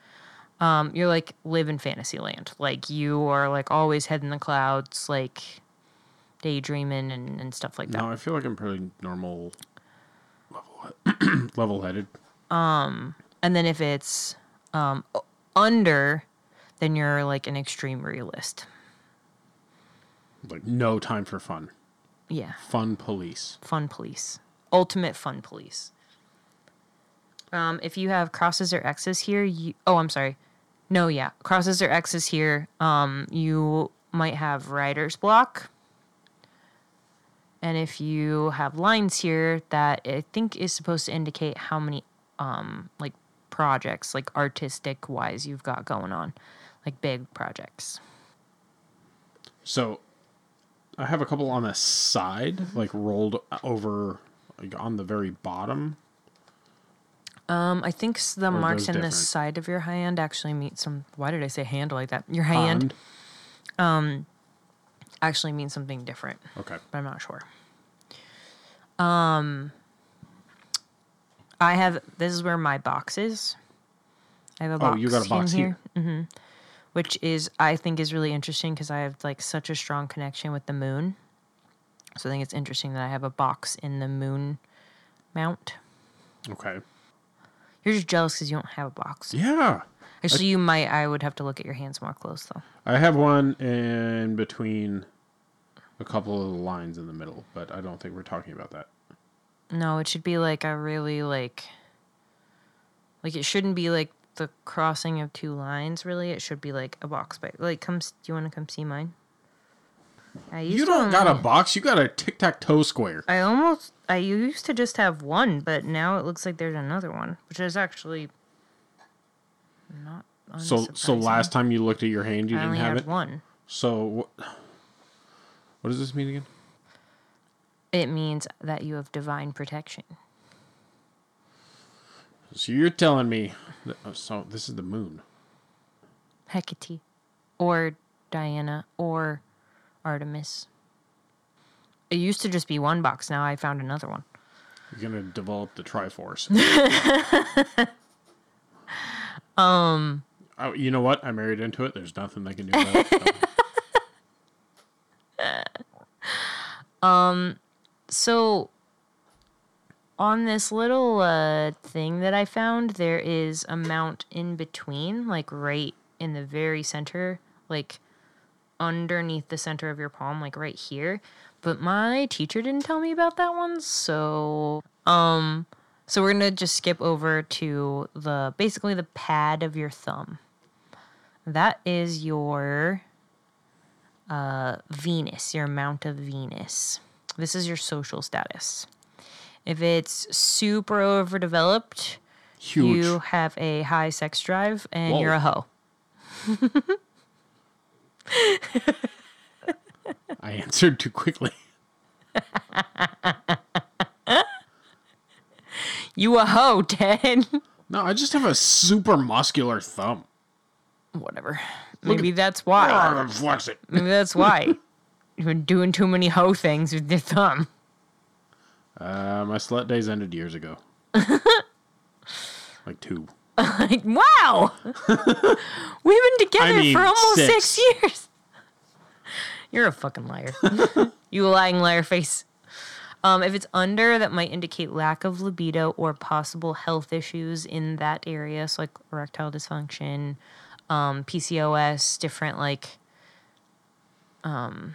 Um, you're like live in fantasy land. Like you are like always head in the clouds, like daydreaming and, and stuff like that. No, I feel like I'm pretty normal, <clears throat> level headed. And then if it's um, under, then you're like an extreme realist. Like no time for fun. Yeah. Fun police. fun police ultimate fun police um if you have crosses or x's here you oh i'm sorry no yeah crosses or x's here um you might have writer's block and if you have lines here that i think is supposed to indicate how many um like projects like artistic wise you've got going on like big projects So I have a couple on the side, like rolled over, like on the very bottom. Um, I think the marks those in the side of your hand actually meet some. Why did I say hand like that? Your hand Pond. Actually means something different, Okay. but I'm not sure. Um, I have. This is where my box is. I have a box. Oh, you got a box in here. hmm Which is, I think, is really interesting because I have like such a strong connection with the moon. So I think it's interesting that I have a box in the moon mount. Okay. You're just jealous because you don't have a box. Yeah. Actually, you might. I would have to look at your hands more close though. I have one in between a couple of the lines in the middle, but I don't think we're talking about that. No, it should be like a really like. Like it shouldn't be like the crossing of two lines. Really, it should be like a box. By like, come. Do you want to come see mine? I used You don't got a box. You got a tic tac toe square. I almost. I used to just have one, but now it looks like there's another one, which is actually not. So so last time you looked at your hand, you I didn't only have had it. one. So what? What does this mean again? It means that you have divine protection. So you're telling me. That, oh, so this is the moon. Hecate, or Diana, or Artemis. It used to just be one box. Now I found another one. You're gonna develop the Triforce. <laughs> Um, oh, you know what? I married into it. There's nothing they can do about it. so. <laughs> So on this little uh, thing that I found, there is a mount in between, like right in the very center, like underneath the center of your palm, like right here. But my teacher didn't tell me about that one, so um so we're gonna just skip over to the basically the pad of your thumb. That is your uh, Venus, your amount of Venus. This is your social status. If it's super overdeveloped, Huge. you have a high sex drive and Whoa. you're a hoe. <laughs> I answered too quickly. <laughs> You a hoe, Ted. No, I just have a super muscular thumb. Whatever. <laughs> Maybe that's why. Ah, flex it. Maybe that's why. You've been doing too many hoe things with your thumb. Uh, my slut days ended years ago. <laughs> like two. <laughs> Like, wow. We've been together I mean, for almost six. six. years. You're a fucking liar. you lying liar face. Um, if it's under, that might indicate lack of libido or possible health issues in that area. So, like erectile dysfunction, um, PCOS, different, like, um,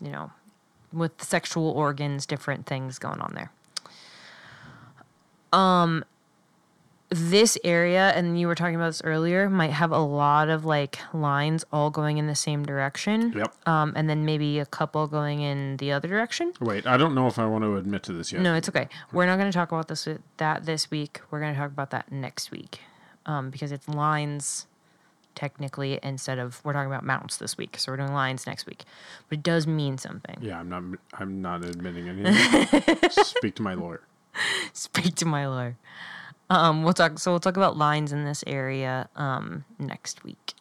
you know, with sexual organs, different things going on there. Um, this area, and you were talking about this earlier, might have a lot of like lines all going in the same direction. Yep. Um, and then maybe a couple going in the other direction. Wait, I don't know if I want to admit to this yet. No, it's okay. We're not going to talk about this that this week. We're going to talk about that next week, um, because it's lines technically instead of we're talking about mounts this week. So we're doing lines next week, but it does mean something. Yeah, I'm not. I'm not admitting anything. <laughs> Speak to my lawyer. Speak to my lawyer. Um, we'll talk. So we'll talk about lines in this area um, next week.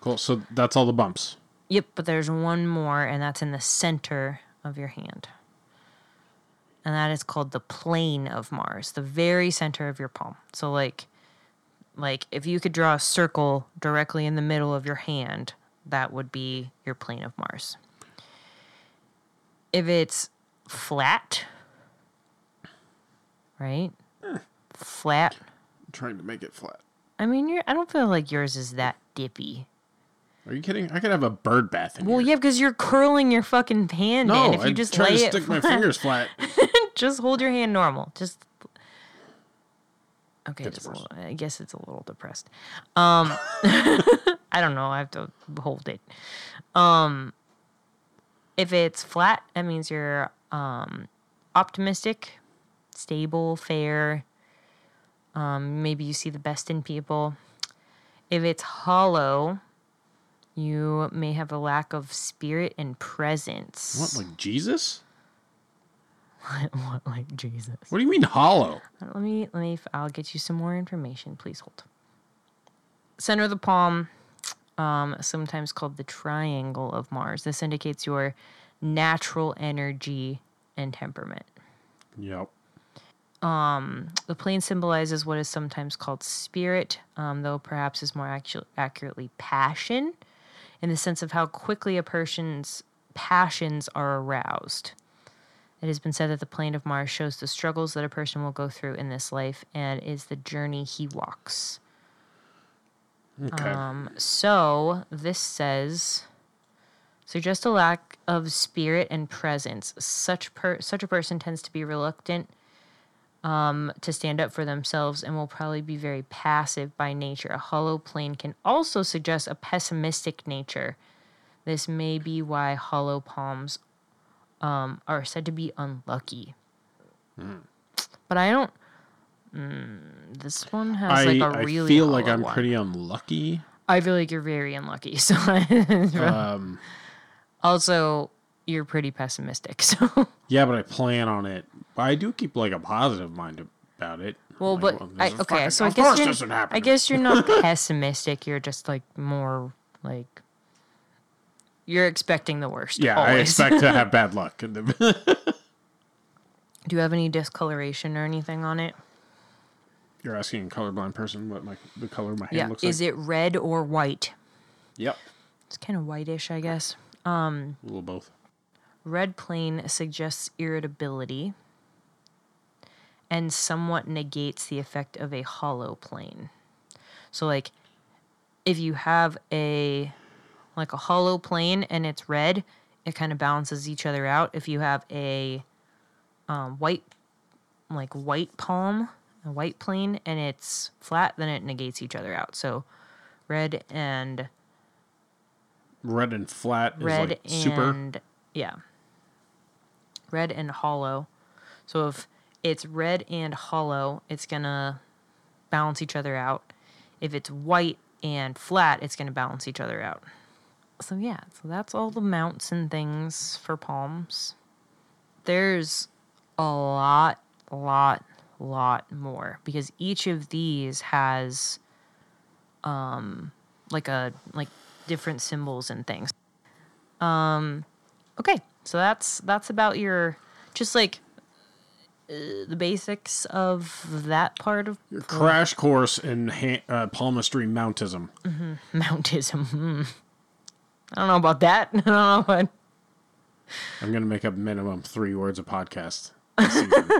Cool. So that's all the bumps. Yep, but there's one more, and that's in the center of your hand. And that is called the plane of Mars, the very center of your palm. So like like if you could draw a circle directly in the middle of your hand, that would be your plane of Mars. If it's flat, right? Flat. I'm trying to make it flat. I mean, you're, I don't feel like yours is that dippy. Are you kidding? I could have a bird bath in Well, here. yeah, because you're curling your fucking hand No, in. If you I'm just trying lay to it stick my fingers flat. <laughs> just hold your hand normal. Just okay. A little, I guess it's a little depressed. Um, <laughs> I don't know. I have to hold it. Um, if it's flat, that means you're um, optimistic, stable, fair. Um, maybe you see the best in people. If it's hollow, you may have a lack of spirit and presence. What, like Jesus? <laughs> what like Jesus? What do you mean hollow? Let me let me I'll get you some more information. Please hold. Center of the palm, um, sometimes called the triangle of Mars. This indicates your natural energy and temperament. Yep. The plane symbolizes what is sometimes called spirit, um, though perhaps is more actu- accurately passion, in the sense of how quickly a person's passions are aroused. It has been said that the plane of Mars shows the struggles that a person will go through in this life and is the journey he walks. Okay. Um, so this says suggest a lack of spirit and presence. Such per such a person tends to be reluctant um, to stand up for themselves and will probably be very passive by nature. A hollow plane can also suggest a pessimistic nature. This may be why hollow palms um, are said to be unlucky. But I don't. Mm, this one has I, like a I really. I feel like I'm one. pretty unlucky. I feel like you're very unlucky. <laughs> So Um, also you're pretty pessimistic. <laughs> So yeah, but I plan on it. But I do keep like a positive mind about it. Well, Like, but well, I, okay, fucking- so I guess you're, this would happen I guess you're not <laughs> pessimistic. You're just like more like you're expecting the worst. Yeah, I expect to have <laughs> bad luck. Do you have any discoloration or anything on it? You're asking a colorblind person what my the color of my hand Yeah. looks Is like. Is it red or white? Yep. It's kind of whitish, I guess. Um, A little both. Red plane suggests irritability and somewhat negates the effect of a hollow plane. So like if you have a like a hollow plane and it's red, it kind of balances each other out. If you have a um, white like white palm, a white plane and it's flat, then it negates each other out. So red and Red and flat is red like super. and yeah red and hollow so if it's red and hollow it's gonna balance each other out if it's white and flat it's gonna balance each other out so yeah so that's all the mounts and things for palms there's a lot lot lot more because each of these has um like a like different symbols and things um okay so that's that's about your just like uh, the basics of that part of Your crash course in ha- uh, palmistry mountism. <laughs> mountism Hmm. I don't know about that <laughs> i don't know what I'm gonna make up minimum three words a podcast. season.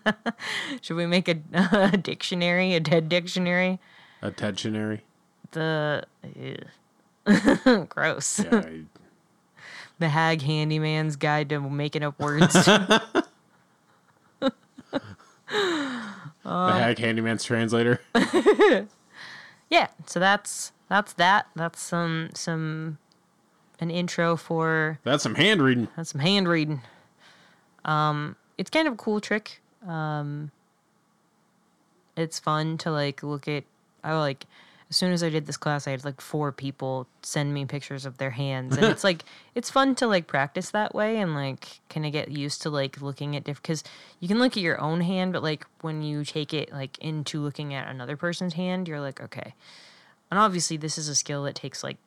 <laughs> should we make a, <laughs> a dictionary a dead dictionary a Tedtionary. the ew. gross Yeah, I- the hag handyman's guide to making up words the Hag Handyman's translator. yeah so that's that's that that's some some an intro for That's some hand reading. that's some hand reading. Um it's kind of a cool trick. Um it's fun to like look at i like as soon as i did this class i had like four people send me pictures of their hands. And it's <laughs> like it's fun to like practice that way and like kind of get used to like looking at different because you can look at your own hand but like when you take it like into looking at another person's hand you're like okay. And obviously this is a skill that takes like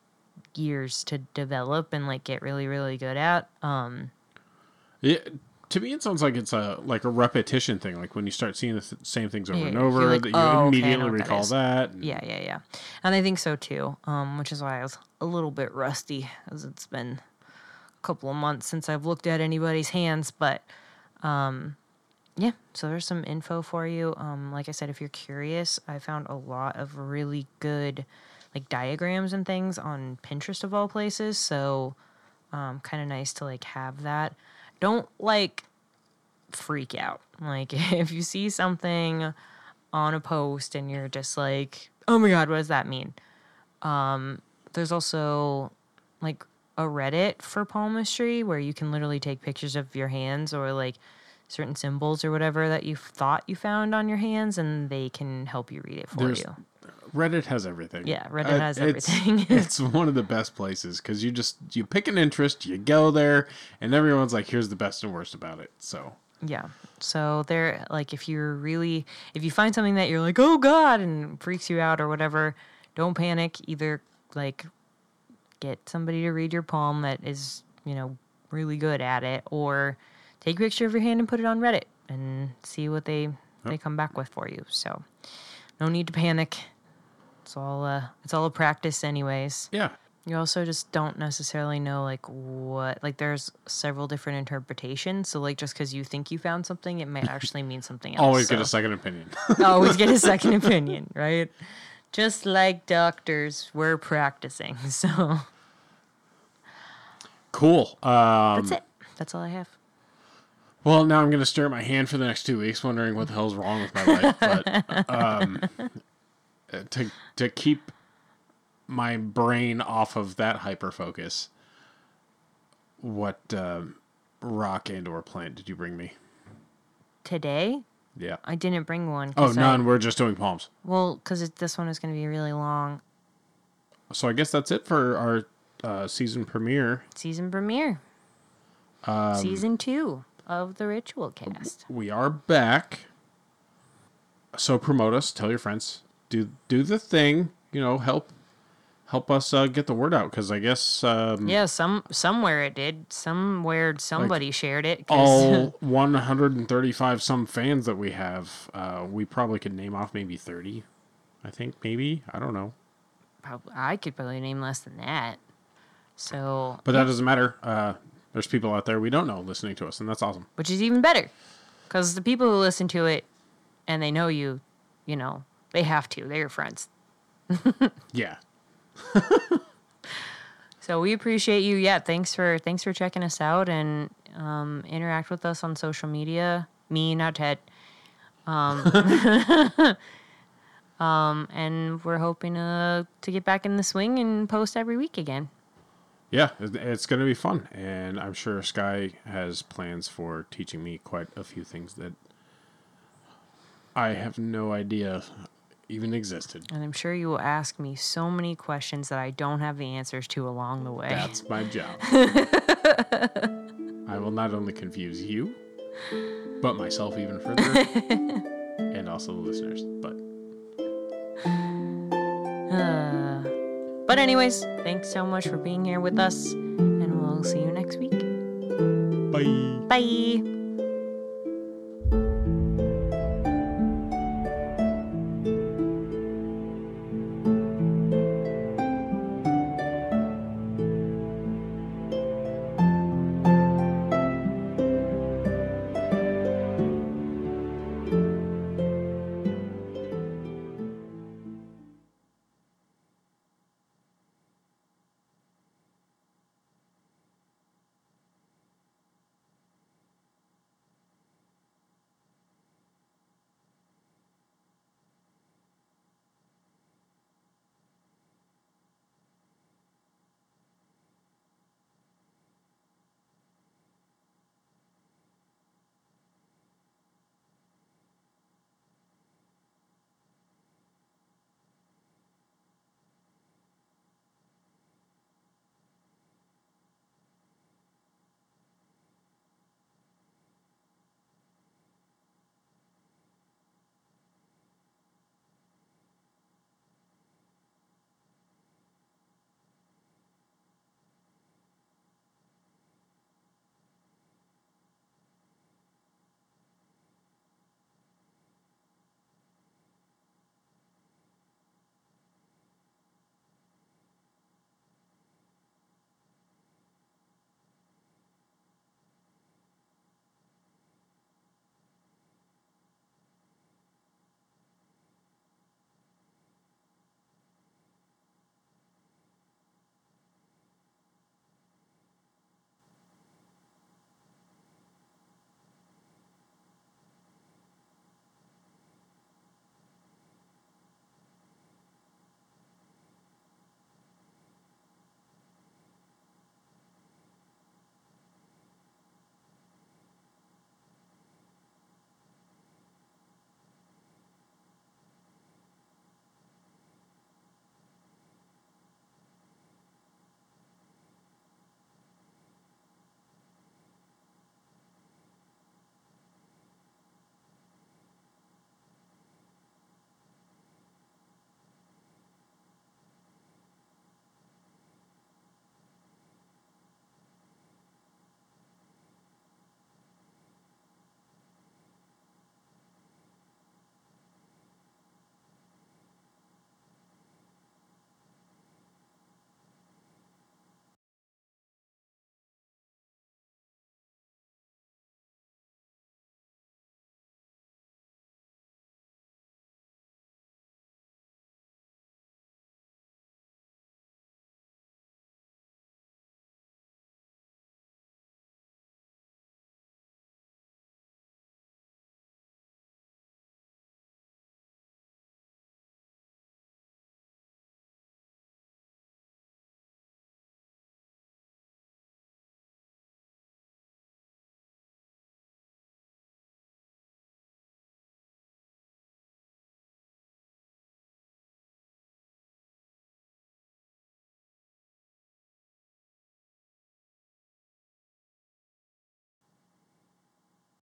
years to develop and like get really really good at um Yeah, to me, it sounds like it's a like a repetition thing. Like when you start seeing the th- same things over Yeah, and over, like, that you "Oh, okay, immediately that recall is." that. and- Yeah, yeah, yeah. And I think so too. Um, which is why I was a little bit rusty, as it's been a couple of months since I've looked at anybody's hands. But um, yeah, so there's some info for you. Um, like I said, if you're curious, I found a lot of really good like diagrams and things on Pinterest of all places. So um, kind of nice to like have that. Don't like freak out. <laughs> Like if you see something on a post and you're just like, "Oh my god, what does that mean?" Um, there's also like a Reddit for palmistry where you can literally take pictures of your hands or like certain symbols or whatever that you thought you found on your hands, and they can help you read it for There's- you. Reddit has everything. Yeah, Reddit Uh, has it's- everything. <laughs> <laughs> it's one of the best places because you just you pick an interest, you go there, and everyone's like, "Here's the best and worst about it." So Yeah. So there, like, if you're really, if you find something that you're like, oh God, and freaks you out or whatever, don't panic. Either, like, get somebody to read your palm that is, you know, really good at it, or take a picture of your hand and put it on Reddit and see what they they come back with for you. So, no need to panic. It's all uh, it's all a practice, anyways. yeah, You also just don't necessarily know like what like there's several different interpretations. So like just because you think you found something, it might <laughs> actually mean something else. always get a second opinion. <laughs> always get a <laughs> second opinion, right? Just like doctors, we're practicing. So cool. Um, that's it. That's all I have. Well, now I'm going to stare at my hand for the next two weeks, wondering what the hell's wrong with my life. But <laughs> um, uh, to to keep my brain off of that hyper focus, what um, rock and or plant did you bring me? Today, Yeah. I didn't bring one. Oh, 'cause I- none. We're just doing palms. well, because this one is going to be really long. So I guess that's it for our uh, season premiere. Season premiere. Um, Season two of the Ritual Cast. We are back. so promote us. Tell your friends. Do do the thing. You know, help help us uh, get the word out because I guess um, Yeah, some somewhere it did. Somewhere somebody shared it. all <laughs> 135 some fans that we have, uh, we probably could name off maybe 30. I think maybe I don't know, prob- I could probably name less than that. So, but that doesn't matter. Uh, there's people out there we don't know listening to us, and that's awesome. which is even better, because the people who listen to it and they know you, you know, they have to. They're your friends. <laughs> Yeah, <laughs> So we appreciate you. Yeah, thanks for thanks for checking us out and um, interact with us on social media. Me, not Ted. Um, <laughs> um, and we're hoping uh, to get back in the swing and post every week again. Yeah, it's going to be fun, and I'm sure Sky has plans for teaching me quite a few things that I have no idea even existed. And I'm sure you will ask me so many questions that I don't have the answers to along the way. That's my job. <laughs> I will not only confuse you, but myself even further, <laughs> and also the listeners. But Uh, but anyways, thanks so much for being here with us, and we'll see you next week. bye. Bye.